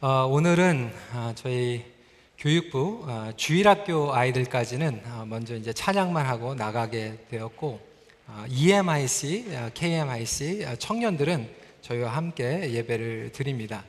어, 오늘은 아, 저희 교육부 아, 주일학교 아이들까지는 아, 먼저 이제 찬양만 하고 나가게 되었고 아, EMIC, 아, KMIC 아, 청년들은 저희와 함께 예배를 드립니다.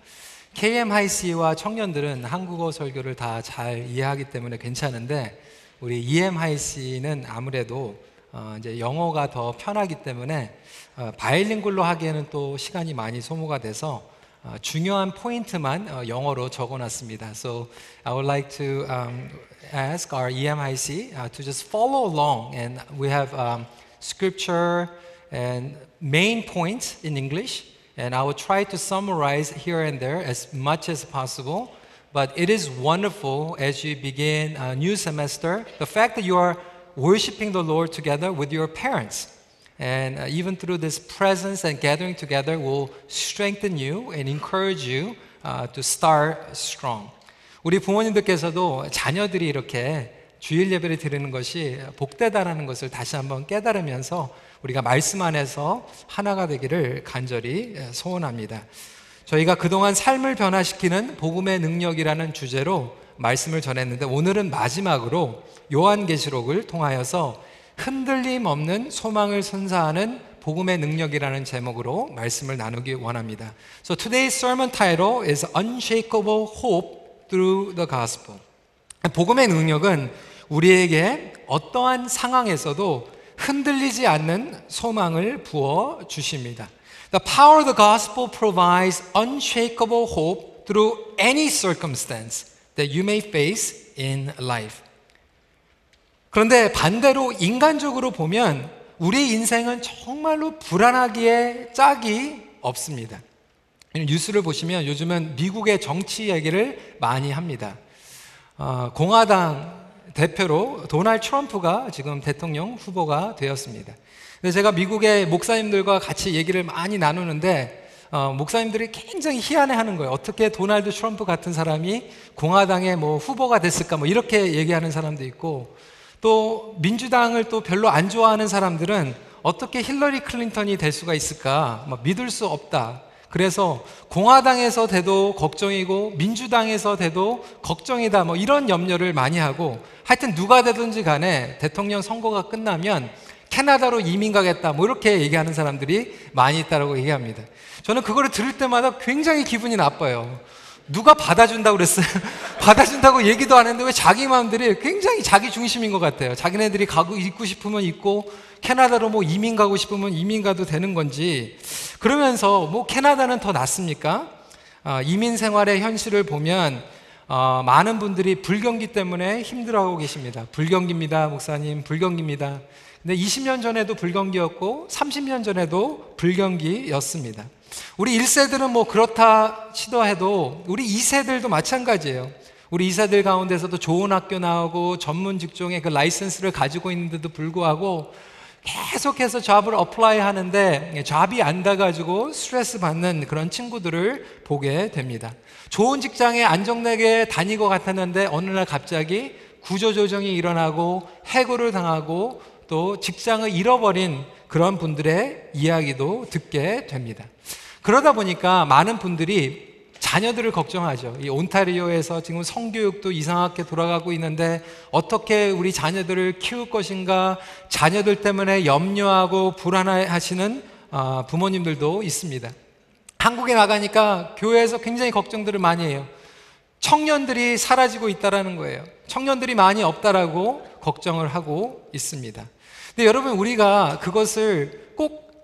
KMIC와 청년들은 한국어 설교를 다 잘 이해하기 때문에 괜찮은데 우리 EMIC는 아무래도 어, 이제 영어가 더 편하기 때문에 어, 바일링굴로 하기에는 또 시간이 많이 소모가 돼서 어, 중요한 포인트만 어, 영어로 적어놨습니다. So I would like to um, ask our EMIC uh, to just follow along, and we have um, scripture and main points in English, and I will try to summarize here and there as much as possible. But it is wonderful as you begin a new semester. The fact that you are worshiping the Lord together with your parents. And uh, even through this presence and gathering together will strengthen you and encourage you uh, to start strong. 우리 부모님들께서도 자녀들이 이렇게 주일 예배를 드리는 것이 복되다라는 것을 다시 한번 깨달으면서 우리가 말씀 안에서 하나가 되기를 간절히 소원합니다. 저희가 그동안 삶을 변화시키는 복음의 능력이라는 주제로 말씀을 전했는데 오늘은 마지막으로 요한계시록을 통하여서 흔들림 없는 소망을 선사하는 복음의 능력이라는 제목으로 말씀을 나누기 원합니다. So today's sermon title is Unshakable Hope Through the Gospel. 복음의 능력은 우리에게 어떠한 상황에서도 흔들리지 않는 소망을 부어 주십니다. The power of the gospel provides unshakable hope through any circumstance that you may face in life. 그런데 반대로 인간적으로 보면 우리 인생은 정말로 불안하기에 짝이 없습니다. 뉴스를 보시면 요즘은 미국의 정치 얘기를 많이 합니다. 어, 공화당 대표로 도널드 트럼프가 지금 대통령 후보가 되었습니다. 제가 미국의 목사님들과 같이 얘기를 많이 나누는데 어, 목사님들이 굉장히 희한해하는 거예요. 어떻게 도널드 트럼프 같은 사람이 공화당의 뭐 후보가 됐을까? 뭐 이렇게 얘기하는 사람도 있고 또 민주당을 또 별로 안 좋아하는 사람들은 어떻게 힐러리 클린턴이 될 수가 있을까? 막 믿을 수 없다. 그래서 공화당에서 돼도 걱정이고 민주당에서 돼도 걱정이다. 뭐 이런 염려를 많이 하고 하여튼 누가 되든지 간에 대통령 선거가 끝나면 캐나다로 이민 가겠다. 뭐 이렇게 얘기하는 사람들이 많이 있다고 얘기합니다. 저는 그거를 들을 때마다 굉장히 기분이 나빠요. 누가 받아준다고 그랬어요? 받아준다고 얘기도 안 했는데 왜 자기 마음들이 굉장히 자기 중심인 것 같아요. 자기네들이 가고 있고 싶으면 있고 캐나다로 뭐 이민 가고 싶으면 이민 가도 되는 건지 그러면서 뭐 캐나다는 더 낫습니까? 어, 이민 생활의 현실을 보면 어, 많은 분들이 불경기 때문에 힘들어하고 계십니다. 불경기입니다, 목사님. 불경기입니다. 근데 20년 전에도 불경기였고 30년 전에도 불경기였습니다. 우리 1세들은 뭐 그렇다 치더라도 우리 2세들도 마찬가지예요. 우리 2세들 가운데서도 좋은 학교 나오고 전문 직종의 그 라이센스를 가지고 있는데도 불구하고 계속해서 job을 apply 하는데 job이 안 돼가지고 스트레스 받는 그런 친구들을 보게 됩니다. 좋은 직장에 안정되게 다니고 같았는데 어느 날 갑자기 구조조정이 일어나고 해고를 당하고 또 직장을 잃어버린 그런 분들의 이야기도 듣게 됩니다. 그러다 보니까 많은 분들이 자녀들을 걱정하죠. 이 온타리오에서 지금 성교육도 이상하게 돌아가고 있는데 어떻게 우리 자녀들을 키울 것인가 자녀들 때문에 염려하고 불안해하시는 아, 부모님들도 있습니다. 한국에 나가니까 교회에서 굉장히 걱정들을 많이 해요. 청년들이 사라지고 있다라는 거예요. 청년들이 많이 없다라고 걱정을 하고 있습니다. 근데 여러분 우리가 그것을 꼭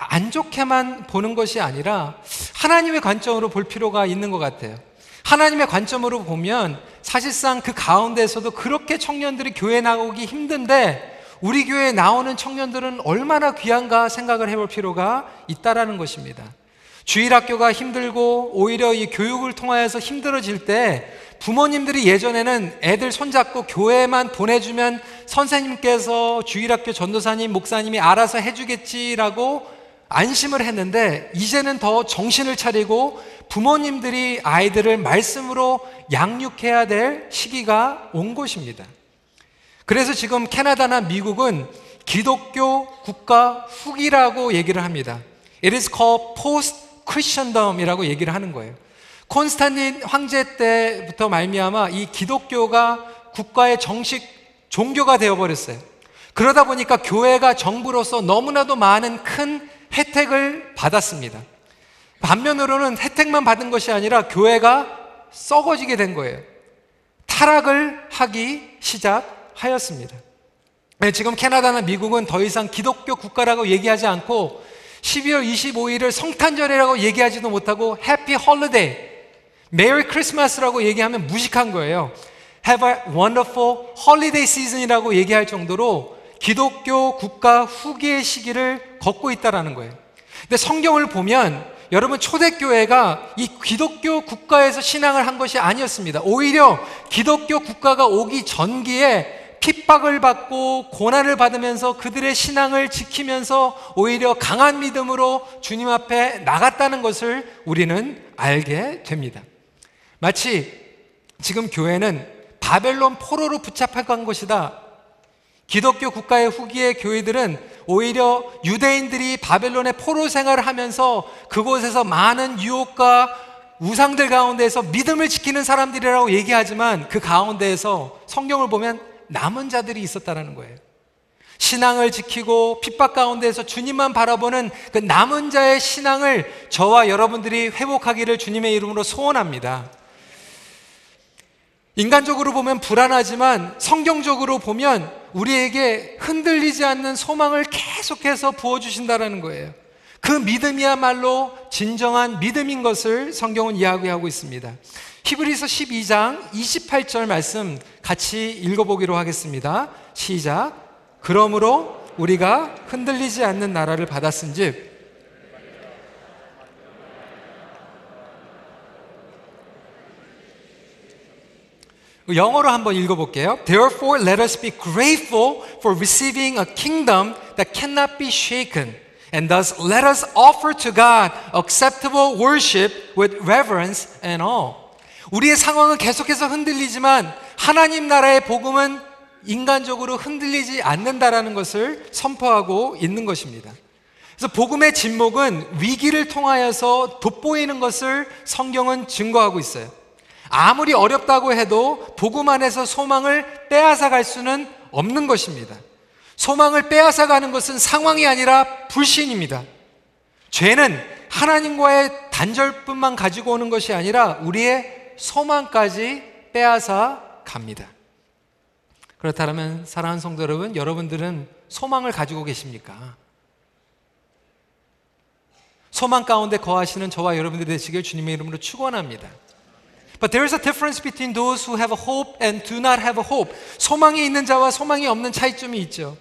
안 좋게만 보는 것이 아니라 하나님의 관점으로 볼 필요가 있는 것 같아요. 하나님의 관점으로 보면 사실상 그 가운데서도 그렇게 청년들이 교회 나오기 힘든데 우리 교회에 나오는 청년들은 얼마나 귀한가 생각을 해볼 필요가 있다라는 것입니다. 주일학교가 힘들고 오히려 이 교육을 통하여서 힘들어질 때 부모님들이 예전에는 애들 손잡고 교회만 보내주면 선생님께서 주일학교 전도사님, 목사님이 알아서 해주겠지라고 안심을 했는데 이제는 더 정신을 차리고 부모님들이 아이들을 말씀으로 양육해야 될 시기가 온 것입니다. 그래서 지금 캐나다나 미국은 기독교 국가 후기라고 얘기를 합니다. It is called post Christendom이라고 얘기를 하는 거예요. 콘스탄틴 황제 때부터 말미암아 이 기독교가 국가의 정식 종교가 되어 버렸어요. 그러다 보니까 교회가 정부로서 너무나도 많은 큰 혜택을 받았습니다. 반면으로는 혜택만 받은 것이 아니라 교회가 썩어지게 된 거예요. 타락을 하기 시작하였습니다. 네, 지금 캐나다나 미국은 더 이상 기독교 국가라고 얘기하지 않고 12월 25일을 성탄절이라고 얘기하지도 못하고 Happy Holiday, Merry Christmas라고 얘기하면 무식한 거예요. Have a wonderful holiday season이라고 얘기할 정도로 기독교 국가 후기의 시기를 걷고 있다라는 거예요. 근데 성경을 보면 여러분 초대교회가 이 기독교 국가에서 신앙을 한 것이 아니었습니다. 오히려 기독교 국가가 오기 전기에 핍박을 받고 고난을 받으면서 그들의 신앙을 지키면서 오히려 강한 믿음으로 주님 앞에 나갔다는 것을 우리는 알게 됩니다. 마치 지금 교회는 바벨론 포로로 붙잡혀간 것이다. 기독교 국가의 후기의 교회들은 오히려 유대인들이 바벨론의 포로 생활을 하면서 그곳에서 많은 유혹과 우상들 가운데에서 믿음을 지키는 사람들이라고 얘기하지만 그 가운데에서 성경을 보면 남은 자들이 있었다는 거예요. 신앙을 지키고 핍박 가운데에서 주님만 바라보는 그 남은 자의 신앙을 저와 여러분들이 회복하기를 주님의 이름으로 소원합니다. 인간적으로 보면 불안하지만 성경적으로 보면 우리에게 흔들리지 않는 소망을 계속해서 부어주신다라는 거예요. 그 믿음이야말로 진정한 믿음인 것을 성경은 이야기하고 있습니다. 히브리서 12장 28절 말씀 같이 읽어보기로 하겠습니다. 시작. 그러므로 우리가 흔들리지 않는 나라를 받았은즉 영어로 한번 읽어볼게요. Therefore, let us be grateful for receiving a kingdom that cannot be shaken. And thus, let us offer to God acceptable worship with reverence and awe. 우리의 상황은 계속해서 흔들리지만 하나님 나라의 복음은 인간적으로 흔들리지 않는다라는 것을 선포하고 있는 것입니다. 그래서 복음의 진목은 위기를 통하여서 돋보이는 것을 성경은 증거하고 있어요. 아무리 어렵다고 해도 복음 안에서 소망을 빼앗아 갈 수는 없는 것입니다. 소망을 빼앗아 가는 것은 상황이 아니라 불신입니다. 죄는 하나님과의 단절뿐만 가지고 오는 것이 아니라 우리의 소망까지 빼앗아 갑니다. 그렇다면 사랑하는 성도 여러분, 여러분들은 소망을 가지고 계십니까? 소망 가운데 거하시는 저와 여러분들 되시길 주님의 이름으로 축원합니다. But there is a difference between those who have a hope and do not have a hope. 소망이 있는 자와 소망이 없는 차이점이 있죠.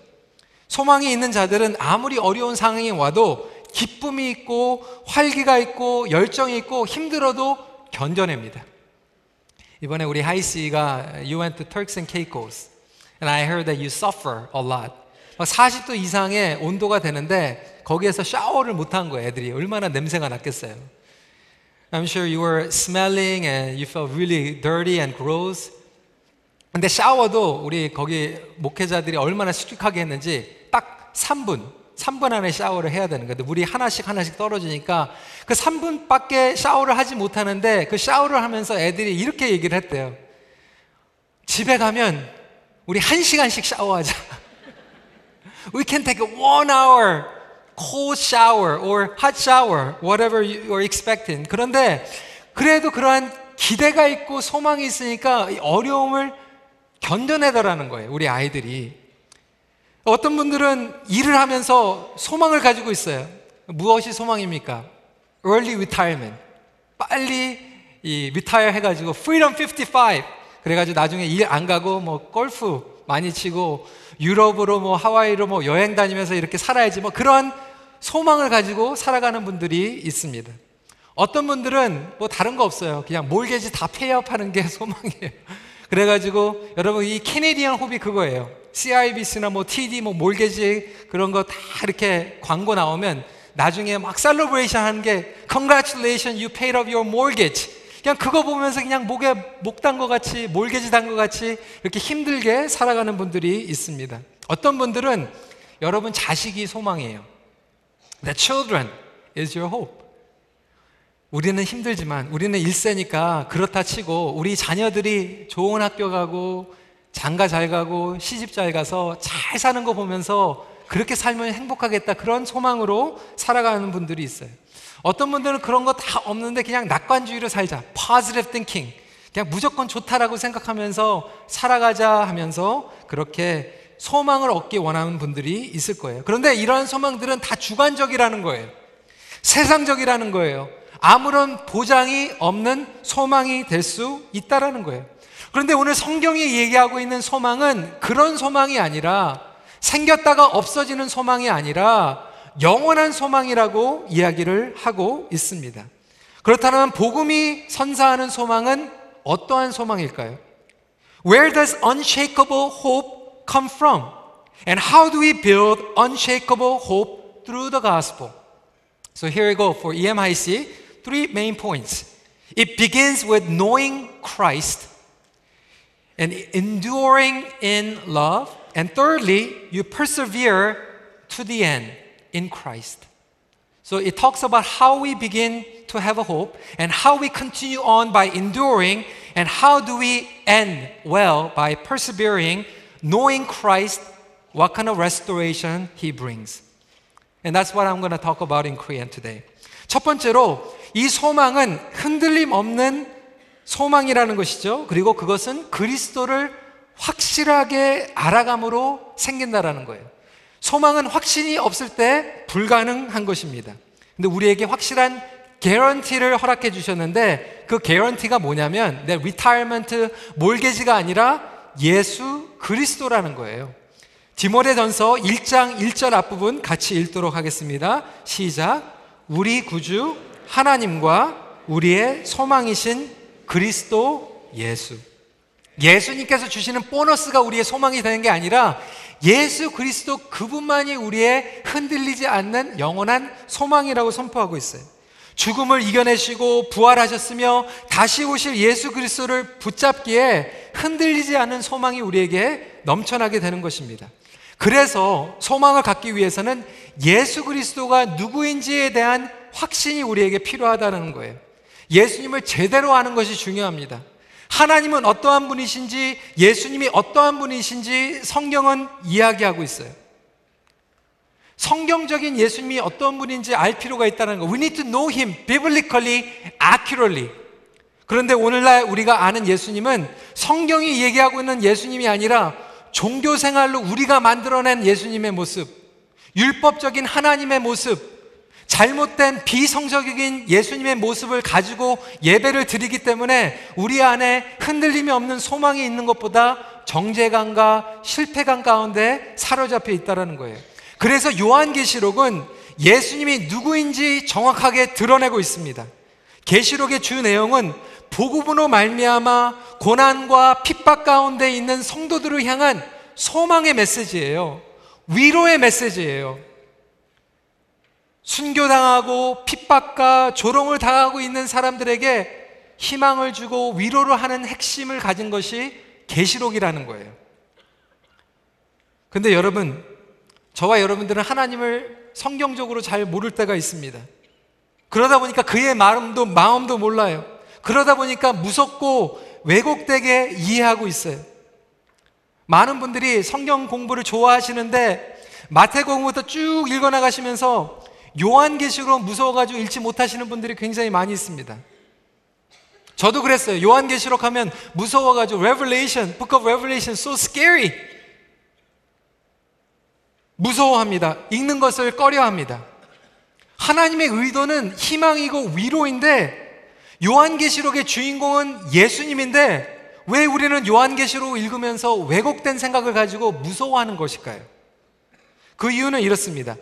소망이 있는 자들은 아무리 어려운 상황이 와도 기쁨이 있고 활기가 있고 열정이 있고 힘들어도 견뎌냅니다. 이번에 우리 하이 씨가 You went to Turks and Caicos and I heard that you suffer a lot. 40도 이상의 온도가 되는데 거기에서 샤워를 못한 거예요. 애들이 얼마나 냄새가 났겠어요. I'm sure you were smelling and you felt really dirty and gross. 근데 샤워도 우리 거기 목회자들이 얼마나 strict 했는지 딱 3분, 3분 안에 샤워를 해야 되는 거예요. 물이 하나씩 하나씩 떨어지니까 그 3분밖에 샤워를 하지 못하는데 그 샤워를 하면서 애들이 이렇게 얘기를 했대요. 집에 가면 우리 1시간씩 샤워하자. We can take one hour cold shower or hot shower, whatever you are expecting. 그런데 그래도 그러한 기대가 있고 소망이 있으니까 어려움을 견뎌내더라는 거예요. 우리 아이들이. 어떤 분들은 일을 하면서 소망을 가지고 있어요. 무엇이 소망입니까? Early retirement. 빨리 이 retire 해가지고 freedom 55. 그래가지고 나중에 일 안 가고 뭐 골프 많이 치고 유럽으로 뭐 하와이로 뭐 여행 다니면서 이렇게 살아야지 뭐 그런 소망을 가지고 살아가는 분들이 있습니다. 어떤 분들은 뭐 다른 거 없어요. 그냥 mortgage 다 pay off하는 게 소망이에요. 그래가지고 여러분 이 Canadian hope이 그거예요. CIBC나 뭐 TD 뭐 mortgage 그런 거 다 이렇게 광고 나오면 나중에 막 celebration 하는 게 Congratulations, you paid off your mortgage. 그냥 그거 보면서 그냥 목에 목단 것 같이 mortgage 단 것 같이 이렇게 힘들게 살아가는 분들이 있습니다. 어떤 분들은 여러분 자식이 소망이에요. The children is your hope. 우리는 힘들지만 우리는 일세니까 그렇다 치고 우리 자녀들이 좋은 학교 가고 장가 잘 가고 시집 잘 가서 잘 사는 거 보면서 그렇게 살면 행복하겠다 그런 소망으로 살아가는 분들이 있어요. 어떤 분들은 그런 거 다 없는데 그냥 낙관주의로 살자. positive thinking. 그냥 무조건 좋다라고 생각하면서 살아가자 하면서 그렇게 소망을 얻기 원하는 분들이 있을 거예요. 그런데 이러한 소망들은 다 주관적이라는 거예요. 세상적이라는 거예요. 아무런 보장이 없는 소망이 될 수 있다라는 거예요. 그런데 오늘 성경이 얘기하고 있는 소망은 그런 소망이 아니라 생겼다가 없어지는 소망이 아니라 영원한 소망이라고 이야기를 하고 있습니다. 그렇다면 복음이 선사하는 소망은 어떠한 소망일까요? Where does unshakable hope come from? And how do we build unshakable hope through the gospel? So here we go for EMIC, three main points. It begins with knowing Christ and enduring in love. And thirdly, you persevere to the end in Christ. So it talks about how we begin to have a hope and how we continue on by enduring and how do we end well by persevering, knowing Christ, what kind of restoration he brings. And that's what I'm going to talk about in Korean today. 첫 번째로 이 소망은 흔들림 없는 소망이라는 것이죠. 그리고 그것은 그리스도를 확실하게 알아감으로 생긴다라는 거예요. 소망은 확신이 없을 때 불가능한 것입니다. 근데 우리에게 확실한 개런티를 허락해 주셨는데 그 개런티가 뭐냐면 내 retirement mortgage가 아니라 예수 그리스도라는 거예요. 디모데전서 1장 1절 앞부분 같이 읽도록 하겠습니다. 시작. 우리 구주 하나님과 우리의 소망이신 그리스도 예수. 예수님께서 주시는 보너스가 우리의 소망이 되는 게 아니라 예수 그리스도 그분만이 우리의 흔들리지 않는 영원한 소망이라고 선포하고 있어요. 죽음을 이겨내시고 부활하셨으며 다시 오실 예수 그리스도를 붙잡기에 흔들리지 않는 소망이 우리에게 넘쳐나게 되는 것입니다. 그래서 소망을 갖기 위해서는 예수 그리스도가 누구인지에 대한 확신이 우리에게 필요하다는 거예요. 예수님을 제대로 아는 것이 중요합니다. 하나님은 어떠한 분이신지, 예수님이 어떠한 분이신지 성경은 이야기하고 있어요. 성경적인 예수님이 어떤 분인지 알 필요가 있다는 거. We need to know him biblically, accurately. 그런데 오늘날 우리가 아는 예수님은 성경이 얘기하고 있는 예수님이 아니라 종교 생활로 우리가 만들어낸 예수님의 모습, 율법적인 하나님의 모습, 잘못된 비성적인 예수님의 모습을 가지고 예배를 드리기 때문에 우리 안에 흔들림이 없는 소망이 있는 것보다 정제감과 실패감 가운데 사로잡혀 있다는 거예요. 그래서 요한계시록은 예수님이 누구인지 정확하게 드러내고 있습니다. 계시록의 주 내용은 복음으로 말미암아 고난과 핍박 가운데 있는 성도들을 향한 소망의 메시지예요. 위로의 메시지예요. 순교당하고 핍박과 조롱을 당하고 있는 사람들에게 희망을 주고 위로를 하는 핵심을 가진 것이 계시록이라는 거예요. 근데 여러분, 저와 여러분들은 하나님을 성경적으로 잘 모를 때가 있습니다. 그러다 보니까 그의 마음도 마음도 몰라요. 그러다 보니까 무섭고 왜곡되게 이해하고 있어요. 많은 분들이 성경 공부를 좋아하시는데 마태복음부터 쭉 읽어 나가시면서 요한계시록 무서워가지고 읽지 못하시는 분들이 굉장히 많이 있습니다. 저도 그랬어요. 요한계시록 하면 무서워가지고 Revelation, Book of Revelation, so scary. 무서워합니다. 읽는 것을 꺼려합니다. 하나님의 의도는 희망이고 위로인데 요한계시록의 주인공은 예수님인데 왜 우리는 요한계시록 읽으면서 왜곡된 생각을 가지고 무서워하는 것일까요? 그 이유는 이렇습니다.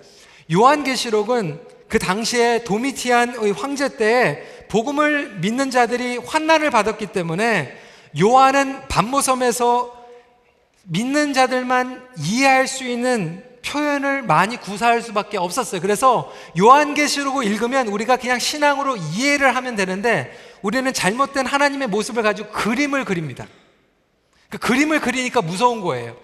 요한계시록은 그 당시에 도미티안의 황제 때 복음을 믿는 자들이 환난을 받았기 때문에 요한은 반모섬에서 믿는 자들만 이해할 수 있는 표현을 많이 구사할 수밖에 없었어요. 그래서 요한계시록을 읽으면 우리가 그냥 신앙으로 이해를 하면 되는데 우리는 잘못된 하나님의 모습을 가지고 그림을 그립니다. 그 그림을 그리니까 무서운 거예요.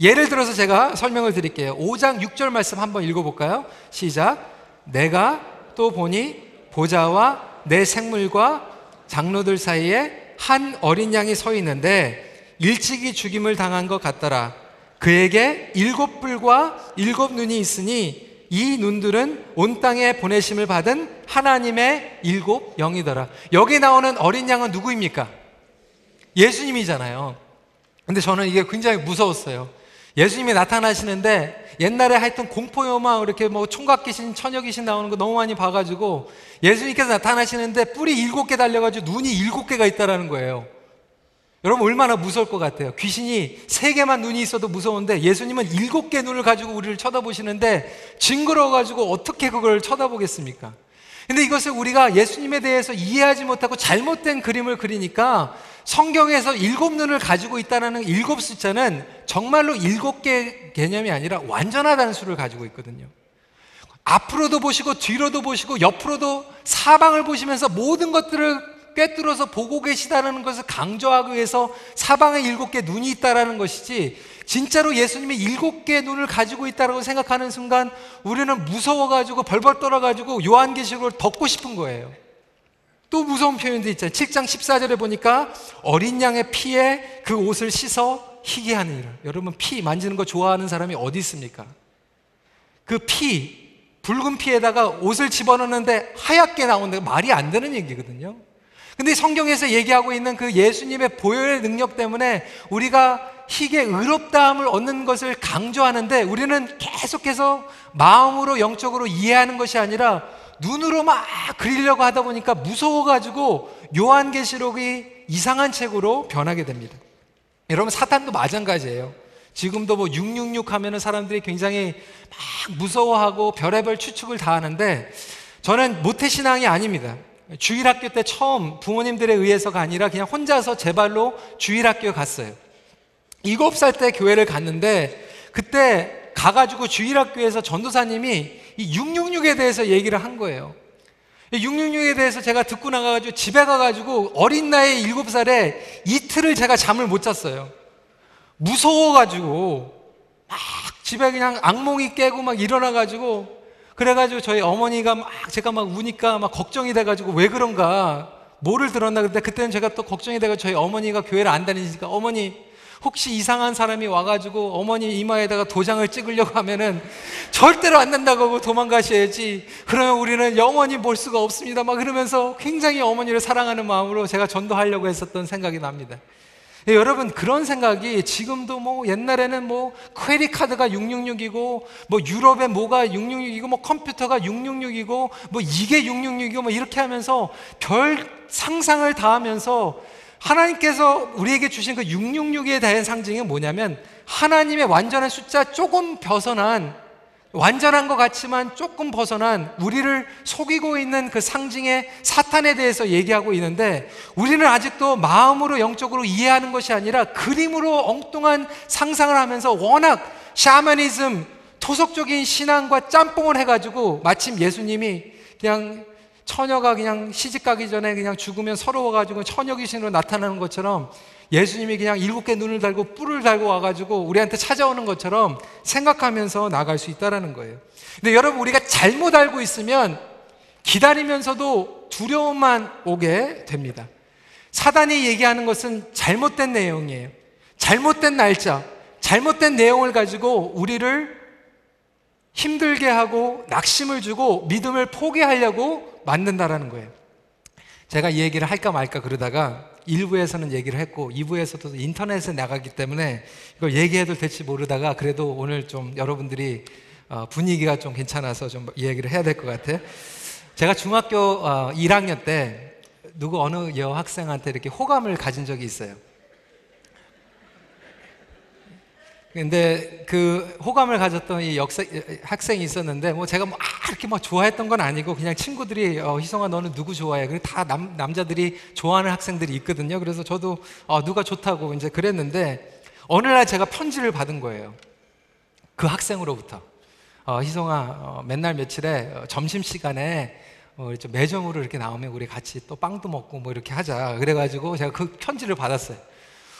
예를 들어서 제가 설명을 드릴게요. 5장 6절 말씀 한번 읽어볼까요? 시작. 내가 또 보니 보좌와 내 생물과 장로들 사이에 한 어린 양이 서 있는데 일찍이 죽임을 당한 것 같더라. 그에게 일곱 뿔과 일곱 눈이 있으니 이 눈들은 온 땅에 보내심을 받은 하나님의 일곱 영이더라. 여기 나오는 어린 양은 누구입니까? 예수님이잖아요. 근데 저는 이게 굉장히 무서웠어요. 예수님이 나타나시는데 옛날에 하여튼 공포 영화 이렇게 뭐 총각 귀신, 처녀 귀신 나오는 거 너무 많이 봐가지고 예수님께서 나타나시는데 뿔이 일곱 개 달려가지고 눈이 일곱 개가 있다라는 거예요. 여러분 얼마나 무서울 것 같아요. 귀신이 세 개만 눈이 있어도 무서운데 예수님은 일곱 개 눈을 가지고 우리를 쳐다보시는데 징그러워 가지고 어떻게 그걸 쳐다보겠습니까? 근데 이것을 우리가 예수님에 대해서 이해하지 못하고 잘못된 그림을 그리니까 성경에서 일곱 눈을 가지고 있다는 일곱 숫자는 정말로 일곱 개 개념이 아니라 완전하다는 수를 가지고 있거든요. 앞으로도 보시고 뒤로도 보시고 옆으로도 사방을 보시면서 모든 것들을 꿰뚫어서 보고 계시다는 것을 강조하기 위해서 사방에 일곱 개 눈이 있다라는 것이지 진짜로 예수님이 일곱 개 눈을 가지고 있다고 생각하는 순간 우리는 무서워가지고 벌벌 떨어가지고 요한계시록을 덮고 싶은 거예요. 또 무서운 표현도 있잖아요. 7장 14절에 보니까 어린 양의 피에 그 옷을 씻어 희게 하느니라. 여러분 피 만지는 거 좋아하는 사람이 어디 있습니까? 그 피, 붉은 피에다가 옷을 집어넣는데 하얗게 나오는데 말이 안 되는 얘기거든요. 근데 성경에서 얘기하고 있는 그 예수님의 보혈의 능력 때문에 우리가 희게 의롭다함을 얻는 것을 강조하는데 우리는 계속해서 마음으로 영적으로 이해하는 것이 아니라 눈으로 막 그리려고 하다 보니까 무서워가지고 요한계시록이 이상한 책으로 변하게 됩니다. 여러분 사탄도 마찬가지예요. 지금도 뭐 666 하면은 사람들이 굉장히 막 무서워하고 별의별 추측을 다 하는데 저는 모태신앙이 아닙니다. 주일학교 때 처음 부모님들에 의해서가 아니라 그냥 혼자서 제 발로 주일학교에 갔어요. 일곱 살 때 교회를 갔는데 그때 가가지고 주일학교에서 전도사님이 이 666에 대해서 얘기를 한 거예요. 666에 대해서 제가 듣고 나가가지고 집에 가가지고 어린 나이 일곱 살에 이틀을 제가 잠을 못 잤어요. 무서워가지고 막 집에 그냥 악몽이 깨고 막 일어나가지고 그래가지고 저희 어머니가 막 제가 막 우니까 막 걱정이 돼가지고 왜 그런가 뭐를 들었나 근데 그때는 제가 또 걱정이 돼가 저희 어머니가 교회를 안 다니시니까 어머니 혹시 이상한 사람이 와가지고 어머니 이마에다가 도장을 찍으려고 하면은 절대로 안 된다고 하고 도망가셔야지. 그러면 우리는 영원히 볼 수가 없습니다. 막 그러면서 굉장히 어머니를 사랑하는 마음으로 제가 전도하려고 했었던 생각이 납니다. 예, 여러분 그런 생각이 지금도 뭐 옛날에는 뭐 크레딧 카드가 666이고 뭐 유럽에 뭐가 666이고 뭐 컴퓨터가 666이고 뭐 이게 666이고 뭐 이렇게 하면서 별 상상을 다 하면서 하나님께서 우리에게 주신 그 666에 대한 상징이 뭐냐면 하나님의 완전한 숫자 조금 벗어난 완전한 것 같지만 조금 벗어난 우리를 속이고 있는 그 상징의 사탄에 대해서 얘기하고 있는데 우리는 아직도 마음으로 영적으로 이해하는 것이 아니라 그림으로 엉뚱한 상상을 하면서 워낙 샤머니즘 토속적인 신앙과 짬뽕을 해가지고 마침 예수님이 그냥 처녀가 그냥 시집 가기 전에 그냥 죽으면 서러워가지고 처녀 귀신으로 나타나는 것처럼 예수님이 그냥 일곱 개 눈을 달고 뿔을 달고 와가지고 우리한테 찾아오는 것처럼 생각하면서 나갈 수 있다라는 거예요. 근데 여러분 우리가 잘못 알고 있으면 기다리면서도 두려움만 오게 됩니다. 사단이 얘기하는 것은 잘못된 내용이에요. 잘못된 날짜, 잘못된 내용을 가지고 우리를 힘들게 하고 낙심을 주고 믿음을 포기하려고 만든다라는 거예요. 제가 이 얘기를 할까 말까 그러다가 1부에서는 얘기를 했고 2부에서도 인터넷에 나가기 때문에 이걸 얘기해도 될지 모르다가 그래도 오늘 좀 여러분들이 어, 분위기가 좀 괜찮아서 좀 얘기를 해야 될 것 같아요. 제가 중학교 1학년 어, 때 누구 어느 여학생한테 이렇게 호감을 가진 적이 있어요. 근데 그 호감을 가졌던 이 역사, 학생이 있었는데 뭐 제가 뭐 아, 이렇게 막 좋아했던 건 아니고 그냥 친구들이 어, 희성아 너는 누구 좋아해? 그리고 다 남, 남자들이 좋아하는 학생들이 있거든요. 그래서 저도 어, 누가 좋다고 이제 그랬는데 어느 날 제가 편지를 받은 거예요. 그 학생으로부터 어, 희성아 어, 맨날 며칠에 어, 점심 시간에 어, 매점으로 이렇게 나오면 우리 같이 또 빵도 먹고 뭐 이렇게 하자. 그래가지고 제가 그 편지를 받았어요.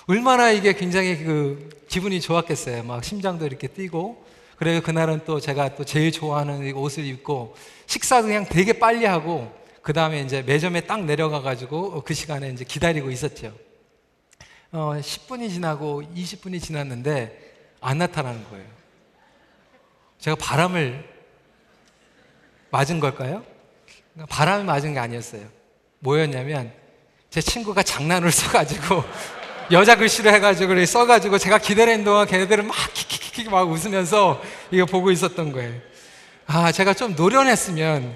얼마나 이게 굉장히 그 기분이 좋았겠어요. 막 심장도 이렇게 뛰고. 그래서 그날은 또 제가 또 제일 좋아하는 옷을 입고 식사도 그냥 되게 빨리 하고 그 다음에 이제 매점에 딱 내려가가지고 그 시간에 이제 기다리고 있었죠. 어, 10분이 지나고 20분이 지났는데 안 나타나는 거예요. 제가 바람을 맞은 걸까요? 바람이 맞은 게 아니었어요. 뭐였냐면 제 친구가 장난을 써가지고 여자 글씨로 해가지고 써가지고 제가 기다리는 동안 걔네들은 막 키키키키 막 웃으면서 이거 보고 있었던 거예요. 아 제가 좀 노련했으면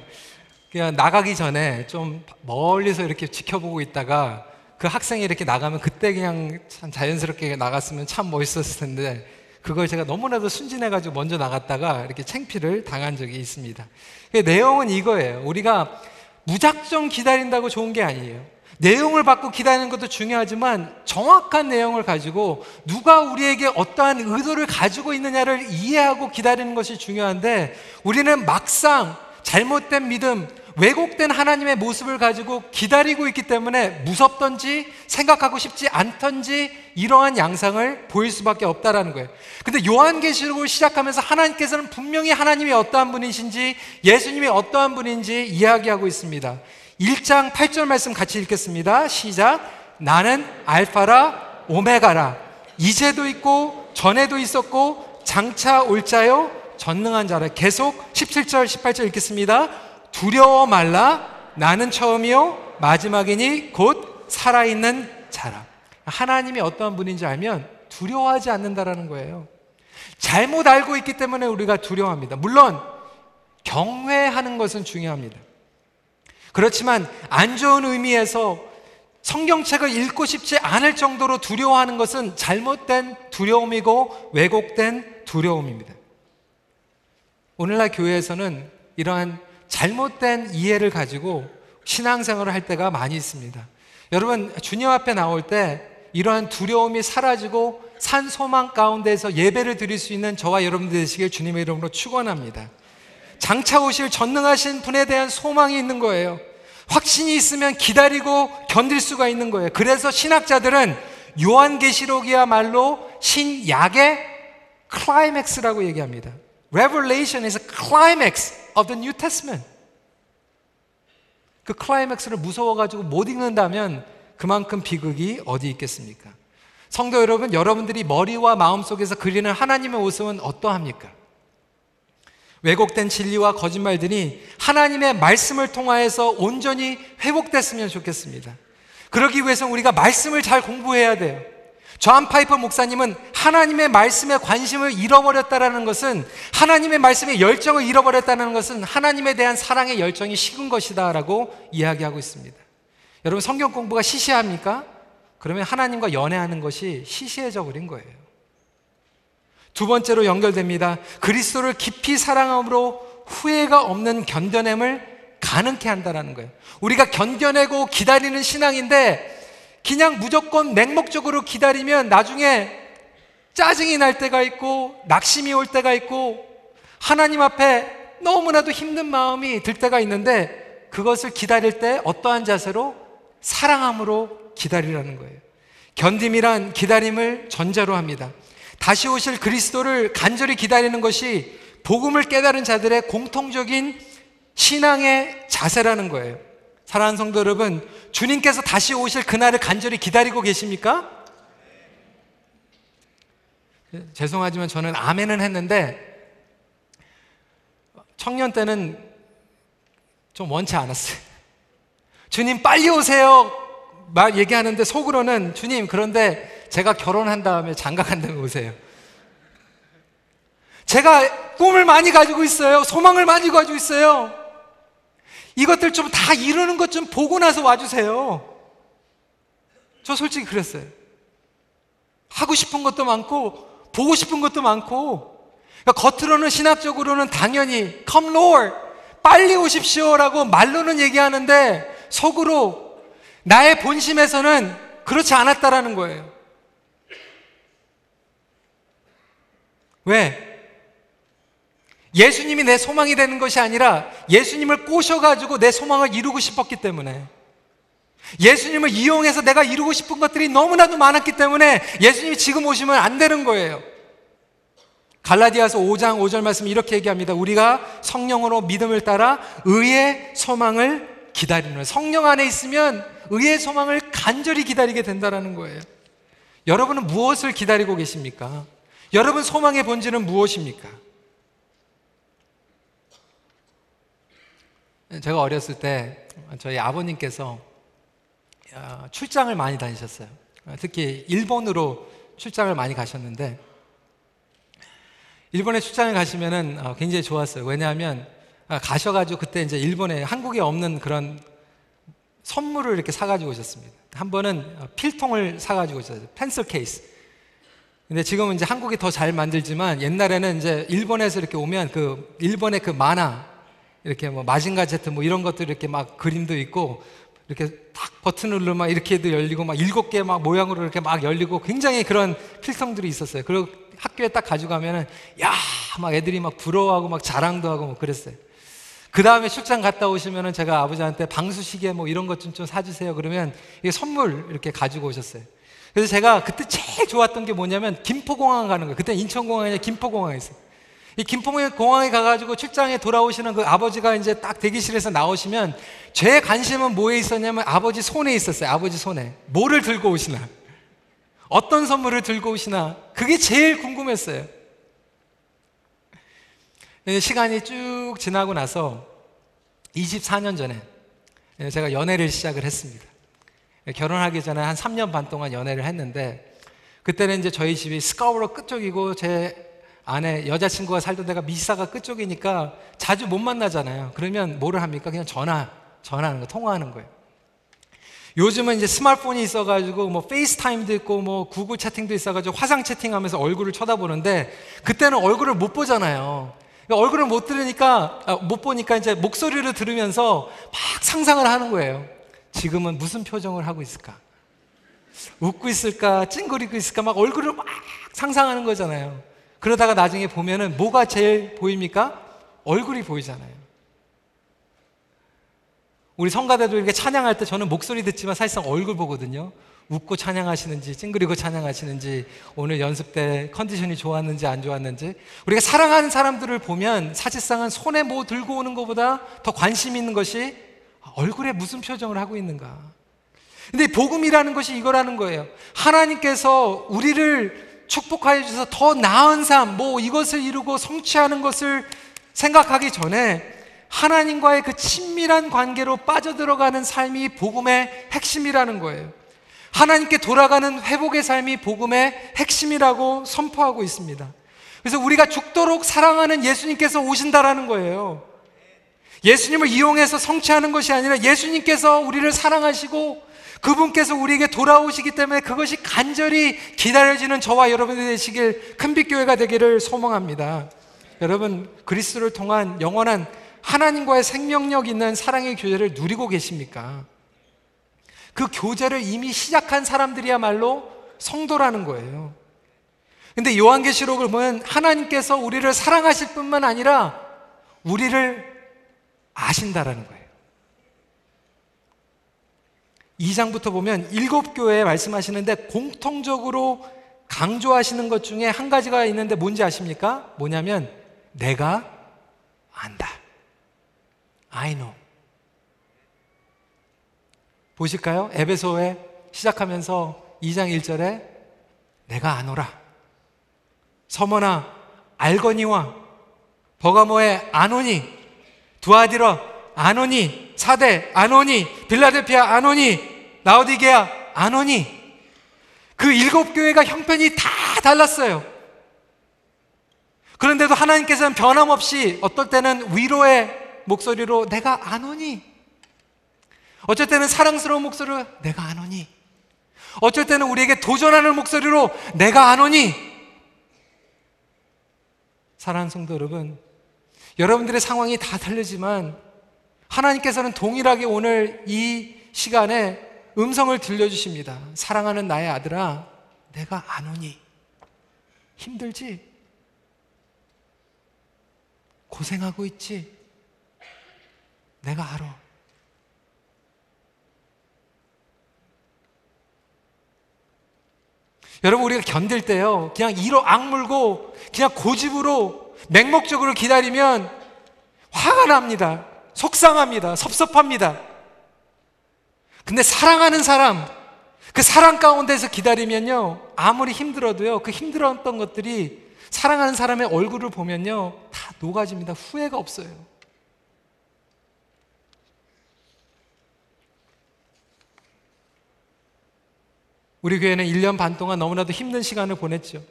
그냥 나가기 전에 좀 멀리서 이렇게 지켜보고 있다가 그 학생이 이렇게 나가면 그때 그냥 참 자연스럽게 나갔으면 참 멋있었을 텐데 그걸 제가 너무나도 순진해가지고 먼저 나갔다가 이렇게 챙피를 당한 적이 있습니다. 그 내용은 이거예요. 우리가 무작정 기다린다고 좋은 게 아니에요. 내용을 받고 기다리는 것도 중요하지만 정확한 내용을 가지고 누가 우리에게 어떠한 의도를 가지고 있느냐를 이해하고 기다리는 것이 중요한데 우리는 막상 잘못된 믿음, 왜곡된 하나님의 모습을 가지고 기다리고 있기 때문에 무섭던지 생각하고 싶지 않던지 이러한 양상을 보일 수밖에 없다라는 거예요. 근데 요한계시록을 시작하면서 하나님께서는 분명히 하나님이 어떠한 분이신지 예수님이 어떠한 분인지 이야기하고 있습니다. 1장 8절 말씀 같이 읽겠습니다. 시작. 나는 알파라 오메가라. 이제도 있고 전에도 있었고 장차 올 자요 전능한 자라. 계속 17절 18절 읽겠습니다. 두려워 말라 나는 처음이요 마지막이니 곧 살아있는 자라. 하나님이 어떠한 분인지 알면 두려워하지 않는다라는 거예요. 잘못 알고 있기 때문에 우리가 두려워합니다. 물론 경외하는 것은 중요합니다. 그렇지만 안 좋은 의미에서 성경책을 읽고 싶지 않을 정도로 두려워하는 것은 잘못된 두려움이고 왜곡된 두려움입니다. 오늘날 교회에서는 이러한 잘못된 이해를 가지고 신앙생활을 할 때가 많이 있습니다. 여러분, 주님 앞에 나올 때 이러한 두려움이 사라지고 산 소망 가운데서 예배를 드릴 수 있는 저와 여러분들 되시길 주님의 이름으로 축원합니다. 장차 오실 전능하신 분에 대한 소망이 있는 거예요. 확신이 있으면 기다리고 견딜 수가 있는 거예요. 그래서 신학자들은 요한계시록이야말로 신약의 클라이맥스라고 얘기합니다. Revelation is a climax of the New Testament. 그 클라이맥스를 무서워가지고 못 읽는다면 그만큼 비극이 어디 있겠습니까? 성도 여러분, 여러분들이 머리와 마음 속에서 그리는 하나님의 모습은 어떠합니까? 왜곡된 진리와 거짓말들이 하나님의 말씀을 통하여서 온전히 회복됐으면 좋겠습니다. 그러기 위해서 우리가 말씀을 잘 공부해야 돼요. 존 파이퍼 목사님은 하나님의 말씀에 관심을 잃어버렸다라는 것은 하나님의 말씀에 열정을 잃어버렸다는 것은 하나님에 대한 사랑의 열정이 식은 것이다라고 이야기하고 있습니다. 여러분 성경 공부가 시시합니까? 그러면 하나님과 연애하는 것이 시시해져 버린 거예요. 두 번째로 연결됩니다. 그리스도를 깊이 사랑함으로 후회가 없는 견뎌냄을 가능케 한다라는 거예요. 우리가 견뎌내고 기다리는 신앙인데 그냥 무조건 맹목적으로 기다리면 나중에 짜증이 날 때가 있고 낙심이 올 때가 있고 하나님 앞에 너무나도 힘든 마음이 들 때가 있는데 그것을 기다릴 때 어떠한 자세로 사랑함으로 기다리라는 거예요. 견딤이란 기다림을 전자로 합니다. 다시 오실 그리스도를 간절히 기다리는 것이 복음을 깨달은 자들의 공통적인 신앙의 자세라는 거예요. 사랑하는 성도 여러분, 주님께서 다시 오실 그날을 간절히 기다리고 계십니까? 죄송하지만 저는 아멘은 했는데 청년 때는 좀 원치 않았어요. 주님 빨리 오세요. 말 얘기하는데 속으로는 주님 그런데 제가 결혼한 다음에 장가 간 다음에 오세요. 제가 꿈을 많이 가지고 있어요. 소망을 많이 가지고 있어요. 이것들 좀 다 이루는 것 좀 보고 나서 와주세요. 저 솔직히 그랬어요. 하고 싶은 것도 많고, 보고 싶은 것도 많고, 그러니까 겉으로는 신학적으로는 당연히, come Lord, 빨리 오십시오 라고 말로는 얘기하는데, 속으로 나의 본심에서는 그렇지 않았다라는 거예요. 왜? 예수님이 내 소망이 되는 것이 아니라 예수님을 꼬셔가지고 내 소망을 이루고 싶었기 때문에 예수님을 이용해서 내가 이루고 싶은 것들이 너무나도 많았기 때문에 예수님이 지금 오시면 안 되는 거예요. 갈라디아서 5장 5절 말씀 이렇게 얘기합니다. 우리가 성령으로 믿음을 따라 의의 소망을 기다리는 성령 안에 있으면 의의 소망을 간절히 기다리게 된다라는 거예요. 여러분은 무엇을 기다리고 계십니까? 여러분 소망의 본질은 무엇입니까? 제가 어렸을 때 저희 아버님께서 어, 출장을 많이 다니셨어요. 특히 일본으로 출장을 많이 가셨는데 일본에 출장을 가시면은 어, 굉장히 좋았어요. 왜냐하면 아, 가셔가지고 그때 이제 일본에 한국에 없는 그런 선물을 이렇게 사가지고 오셨습니다. 한 번은 어, 필통을 사가지고 오셨어요. 펜슬 케이스. 근데 지금은 이제 한국이 더 잘 만들지만 옛날에는 이제 일본에서 이렇게 오면 그 일본의 그 만화 이렇게 뭐 마징가 제트 뭐 이런 것들 이렇게 막 그림도 있고 이렇게 딱 버튼을 누르면 막 이렇게도 열리고 막 일곱 개 막 모양으로 이렇게 막 열리고 굉장히 그런 필통들이 있었어요. 그리고 학교에 딱 가져가면은 야 막 애들이 막 부러워하고 막 자랑도 하고 뭐 그랬어요. 그 다음에 출장 갔다 오시면은 제가 아버지한테 방수시계 뭐 이런 것 좀 좀 사주세요. 그러면 이게 선물 이렇게 가지고 오셨어요. 그래서 제가 그때 제일 좋았던 게 뭐냐면 김포공항 가는 거예요. 그때 인천공항이 아니라 김포공항에 있어요. 이 김포공항에 가가지고 출장에 돌아오시는 그 아버지가 이제 딱 대기실에서 나오시면 제 관심은 뭐에 있었냐면 아버지 손에 있었어요. 아버지 손에. 뭐를 들고 오시나. 어떤 선물을 들고 오시나. 그게 제일 궁금했어요. 시간이 쭉 지나고 나서 24년 전에 제가 연애를 시작을 했습니다. 결혼하기 전에 한 3년 반 동안 연애를 했는데 그때는 이제 저희 집이 스카우로 끝쪽이고 제 아내 여자친구가 살던 데가 미사가 끝쪽이니까 자주 못 만나잖아요. 그러면 뭐를 합니까? 그냥 전화 전화하는 거 통화하는 거예요. 요즘은 이제 스마트폰이 있어가지고 뭐 페이스타임도 있고 뭐 구글 채팅도 있어가지고 화상 채팅하면서 얼굴을 쳐다보는데 그때는 얼굴을 못 보잖아요. 그러니까 얼굴을 못 들으니까 아, 못 보니까 이제 목소리를 들으면서 막 상상을 하는 거예요. 지금은 무슨 표정을 하고 있을까? 웃고 있을까? 찡그리고 있을까? 막 얼굴을 막 상상하는 거잖아요. 그러다가 나중에 보면은 뭐가 제일 보입니까? 얼굴이 보이잖아요. 우리 성가대도 이렇게 찬양할 때 저는 목소리 듣지만 사실상 얼굴 보거든요. 웃고 찬양하시는지 찡그리고 찬양하시는지 오늘 연습 때 컨디션이 좋았는지 안 좋았는지 우리가 사랑하는 사람들을 보면 사실상은 손에 뭐 들고 오는 것보다 더 관심 있는 것이 얼굴에 무슨 표정을 하고 있는가. 근데 복음이라는 것이 이거라는 거예요. 하나님께서 우리를 축복하여 주셔서 더 나은 삶, 뭐 이것을 이루고 성취하는 것을 생각하기 전에 하나님과의 그 친밀한 관계로 빠져들어가는 삶이 복음의 핵심이라는 거예요. 하나님께 돌아가는 회복의 삶이 복음의 핵심이라고 선포하고 있습니다. 그래서 우리가 죽도록 사랑하는 예수님께서 오신다라는 거예요. 예수님을 이용해서 성취하는 것이 아니라 예수님께서 우리를 사랑하시고 그분께서 우리에게 돌아오시기 때문에 그것이 간절히 기다려지는 저와 여러분이 되시길 큰빛교회가 되기를 소망합니다. 여러분 그리스도를 통한 영원한 하나님과의 생명력 있는 사랑의 교제를 누리고 계십니까? 그 교제를 이미 시작한 사람들이야말로 성도라는 거예요. 근데 요한계시록을 보면 하나님께서 우리를 사랑하실 뿐만 아니라 우리를 아신다라는 거예요. 2장부터 보면 일곱 교회에 말씀하시는데 공통적으로 강조하시는 것 중에 한 가지가 있는데 뭔지 아십니까? 뭐냐면 내가 안다. I know. 보실까요? 에베소에 시작하면서 2장 1절에 내가 아노라. 서머나 알거니와 버가모의 아노니 두아디러 아노니 사대 아노니 빌라델피아 아노니 라우디게아 아노니 그 일곱 교회가 형편이 다 달랐어요. 그런데도 하나님께서는 변함없이 어떨 때는 위로의 목소리로 내가 아노니 어쩔 때는 사랑스러운 목소리로 내가 안 오니. 어쩔 때는 우리에게 도전하는 목소리로 내가 안 오니. 사랑하는 성도 여러분, 여러분들의 상황이 다 다르지만 하나님께서는 동일하게 오늘 이 시간에 음성을 들려주십니다. 사랑하는 나의 아들아, 내가 안 오니. 힘들지? 고생하고 있지? 내가 알아. 여러분 우리가 견딜 때요 그냥 이로 악물고 그냥 고집으로 맹목적으로 기다리면 화가 납니다 속상합니다 섭섭합니다 근데 사랑하는 사람, 그 사랑 가운데서 기다리면요, 아무리 힘들어도요, 그 힘들었던 것들이 사랑하는 사람의 얼굴을 보면요, 다 녹아집니다. 후회가 없어요. 우리 교회는 1년 반 동안 너무나도 힘든 시간을 보냈죠.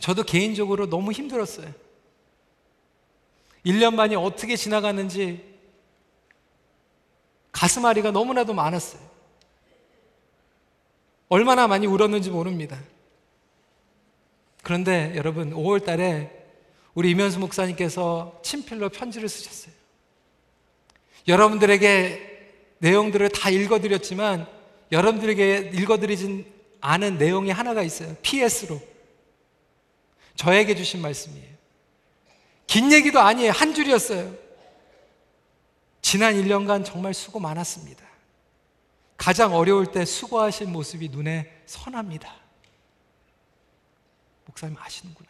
저도 개인적으로 너무 힘들었어요. 1년 반이 어떻게 지나갔는지 가슴 앓이가 너무나도 많았어요. 얼마나 많이 울었는지 모릅니다. 그런데 여러분, 5월 달에 우리 이면수 목사님께서 친필로 편지를 쓰셨어요. 여러분들에게 내용들을 다 읽어드렸지만 여러분들에게 읽어드리진 않은 내용이 하나가 있어요. PS로. 저에게 주신 말씀이에요. 긴 얘기도 아니에요. 한 줄이었어요. 지난 1년간 정말 수고 많았습니다. 가장 어려울 때 수고하신 모습이 눈에 선합니다. 목사님 아시는구나.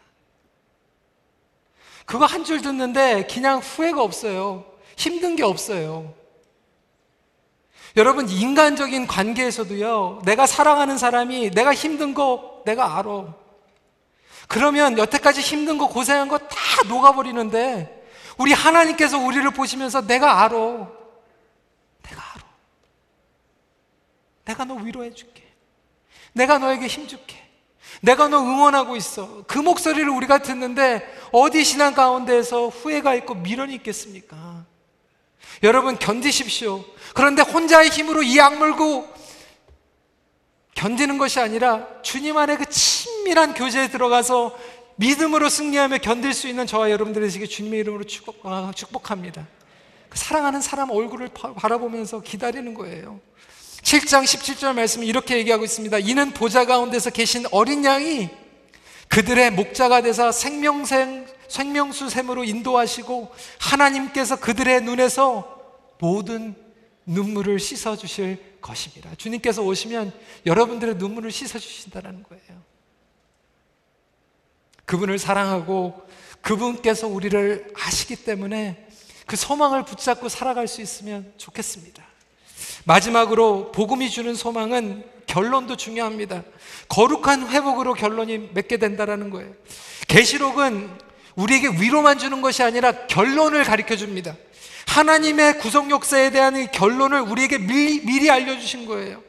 그거 한 줄 듣는데 그냥 후회가 없어요. 힘든 게 없어요. 여러분, 인간적인 관계에서도요, 내가 사랑하는 사람이 내가 힘든 거 내가 알아. 그러면 여태까지 힘든 거, 고생한 거 다 녹아버리는데, 우리 하나님께서 우리를 보시면서 내가 알아. 내가 알아. 내가 너 위로해 줄게. 내가 너에게 힘 줄게. 내가 너 응원하고 있어. 그 목소리를 우리가 듣는데 어디 신앙 가운데에서 후회가 있고 미련이 있겠습니까? 여러분 견디십시오. 그런데 혼자의 힘으로 이 악물고 견디는 것이 아니라 주님 안에 그 친밀한 교제에 들어가서 믿음으로 승리하며 견딜 수 있는 저와 여러분들이 되시길 주님의 이름으로 축복, 아, 축복합니다. 그 사랑하는 사람 얼굴을 바라보면서 기다리는 거예요. 7장 17절 말씀이 이렇게 얘기하고 있습니다. 이는 보좌 가운데서 계신 어린 양이 그들의 목자가 되사 생명생, 생명수 샘으로 인도하시고 하나님께서 그들의 눈에서 모든 눈물을 씻어 주실 것입니다. 주님께서 오시면 여러분들의 눈물을 씻어 주신다는 거예요. 그분을 사랑하고 그분께서 우리를 아시기 때문에 그 소망을 붙잡고 살아갈 수 있으면 좋겠습니다. 마지막으로 복음이 주는 소망은 결론도 중요합니다. 거룩한 회복으로 결론이 맺게 된다라는 거예요. 계시록은 우리에게 위로만 주는 것이 아니라 결론을 가르쳐 줍니다. 하나님의 구속 역사에 대한 결론을 우리에게 미리, 미리 알려주신 거예요.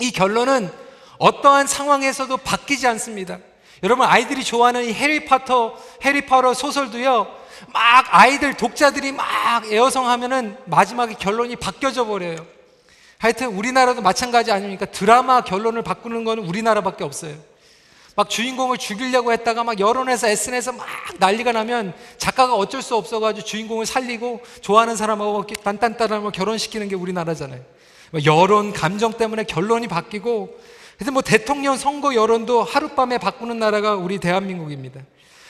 이 결론은 어떠한 상황에서도 바뀌지 않습니다. 여러분 아이들이 좋아하는 이 해리파터 해리파터 소설도요. 막 아이들 독자들이 막 애어성하면은 마지막에 결론이 바뀌어져 버려요. 하여튼 우리나라도 마찬가지 아닙니까? 드라마 결론을 바꾸는 거는 우리나라밖에 없어요. 막 주인공을 죽이려고 했다가 막 여론에서 SNS에서 막 난리가 나면 작가가 어쩔 수 없어가지고 주인공을 살리고 좋아하는 사람하고 딴딴딴하고 결혼시키는 게 우리나라잖아요. 뭐 여론, 감정 때문에 결론이 바뀌고 그래서 뭐 대통령 선거 여론도 하룻밤에 바꾸는 나라가 우리 대한민국입니다.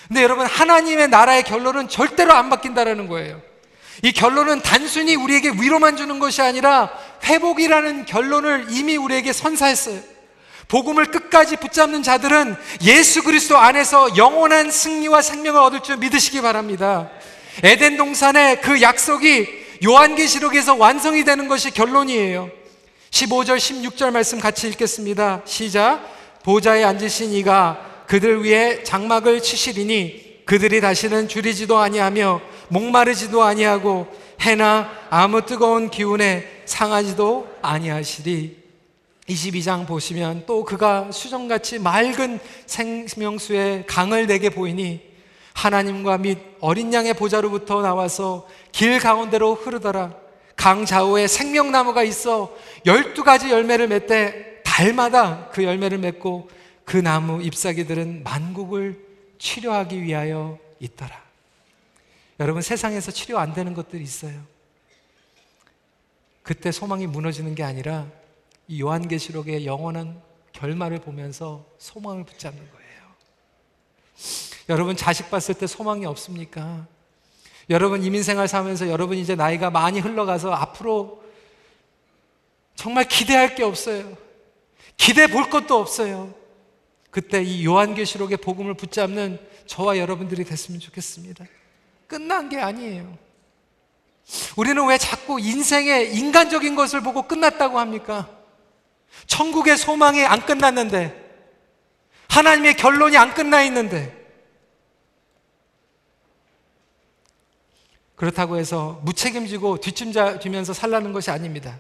근데 여러분 하나님의 나라의 결론은 절대로 안 바뀐다라는 거예요. 이 결론은 단순히 우리에게 위로만 주는 것이 아니라 회복이라는 결론을 이미 우리에게 선사했어요. 복음을 끝까지 붙잡는 자들은 예수 그리스도 안에서 영원한 승리와 생명을 얻을 줄 믿으시기 바랍니다. 에덴 동산의 그 약속이 요한계시록에서 완성이 되는 것이 결론이에요. 15절, 16절 말씀 같이 읽겠습니다. 시작. 보좌에 앉으신 이가 그들 위에 장막을 치시리니 그들이 다시는 줄이지도 아니하며 목마르지도 아니하고 해나 아무 뜨거운 기운에 상하지도 아니하시리. 22장 보시면 또 그가 수정같이 맑은 생명수의 강을 내게 보이니 하나님과 및 어린 양의 보좌로부터 나와서 길 가운데로 흐르더라. 강 좌우에 생명나무가 있어 열두 가지 열매를 맺되 달마다 그 열매를 맺고 그 나무 잎사귀들은 만국을 치료하기 위하여 있더라. 여러분 세상에서 치료 안 되는 것들이 있어요. 그때 소망이 무너지는 게 아니라 이 요한계시록의 영원한 결말을 보면서 소망을 붙잡는 거예요. 여러분 자식 봤을 때 소망이 없습니까? 여러분 이민생활 사면서 여러분 이제 나이가 많이 흘러가서 앞으로 정말 기대할 게 없어요. 기대 볼 것도 없어요. 그때 이 요한계시록의 복음을 붙잡는 저와 여러분들이 됐으면 좋겠습니다. 끝난 게 아니에요. 우리는 왜 자꾸 인생의 인간적인 것을 보고 끝났다고 합니까? 천국의 소망이 안 끝났는데, 하나님의 결론이 안 끝나 있는데, 그렇다고 해서 무책임지고 뒷짐지면서 살라는 것이 아닙니다.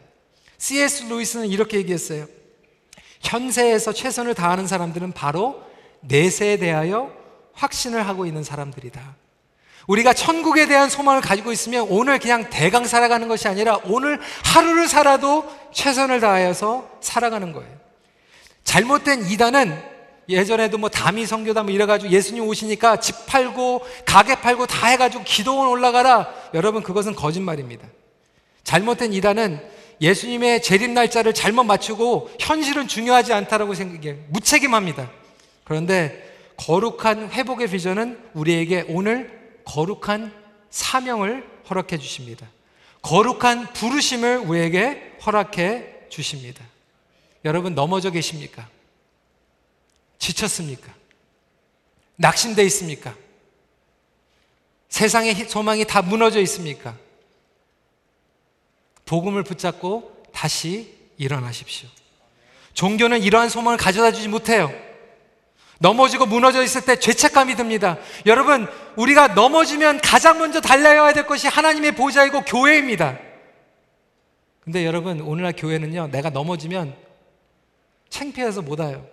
C.S. 루이스는 이렇게 얘기했어요. 현세에서 최선을 다하는 사람들은 바로 내세에 대하여 확신을 하고 있는 사람들이다. 우리가 천국에 대한 소망을 가지고 있으면 오늘 그냥 대강 살아가는 것이 아니라 오늘 하루를 살아도 최선을 다하여서 살아가는 거예요. 잘못된 이단은 예전에도 뭐 다미 성교다 뭐 이래가지고 예수님 오시니까 집 팔고 가게 팔고 다 해가지고 기도원 올라가라. 여러분 그것은 거짓말입니다. 잘못된 이단은 예수님의 재림 날짜를 잘못 맞추고 현실은 중요하지 않다라고 생각해요. 무책임합니다. 그런데 거룩한 회복의 비전은 우리에게 오늘 거룩한 사명을 허락해 주십니다. 거룩한 부르심을 우리에게 허락해 주십니다. 여러분 넘어져 계십니까? 지쳤습니까? 낙심돼 있습니까? 세상의 소망이 다 무너져 있습니까? 복음을 붙잡고 다시 일어나십시오. 종교는 이러한 소망을 가져다 주지 못해요. 넘어지고 무너져 있을 때 죄책감이 듭니다. 여러분, 우리가 넘어지면 가장 먼저 달려야 될 것이 하나님의 보좌이고 교회입니다. 근데 여러분, 오늘날 교회는요, 내가 넘어지면 창피해서 못 와요.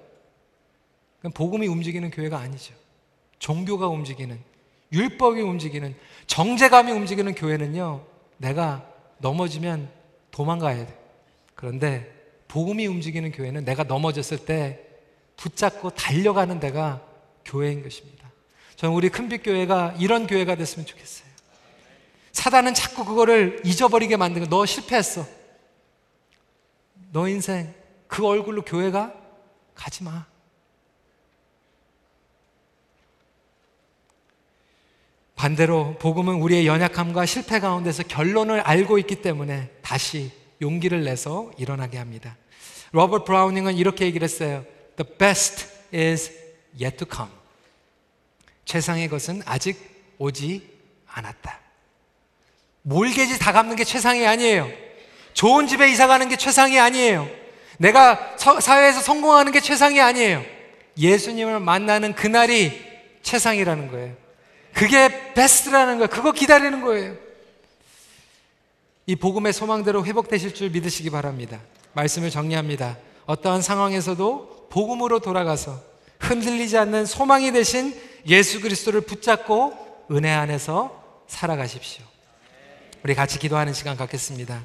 복음이 움직이는 교회가 아니죠. 종교가 움직이는, 율법이 움직이는, 정제감이 움직이는 교회는요, 내가 넘어지면 도망가야 돼. 그런데 복음이 움직이는 교회는 내가 넘어졌을 때 붙잡고 달려가는 데가 교회인 것입니다. 저는 우리 큰빛교회가 이런 교회가 됐으면 좋겠어요. 사단은 자꾸 그거를 잊어버리게 만드는 너 실패했어. 너 인생 그 얼굴로 교회가 가지 마. 반대로 복음은 우리의 연약함과 실패 가운데서 결론을 알고 있기 때문에 다시 용기를 내서 일어나게 합니다. 로버트 브라우닝은 이렇게 얘기를 했어요. The best is yet to come. 최상의 것은 아직 오지 않았다. 몰개지 다 갚는 게 최상이 아니에요. 좋은 집에 이사 가는 게 최상이 아니에요. 내가 서, 사회에서 성공하는 게 최상이 아니에요. 예수님을 만나는 그날이 최상이라는 거예요. 그게 베스트라는 거예요. 그거 기다리는 거예요. 이 복음의 소망대로 회복되실 줄 믿으시기 바랍니다. 말씀을 정리합니다. 어떠한 상황에서도 복음으로 돌아가서 흔들리지 않는 소망이 되신 예수 그리스도를 붙잡고 은혜 안에서 살아가십시오. 우리 같이 기도하는 시간 갖겠습니다.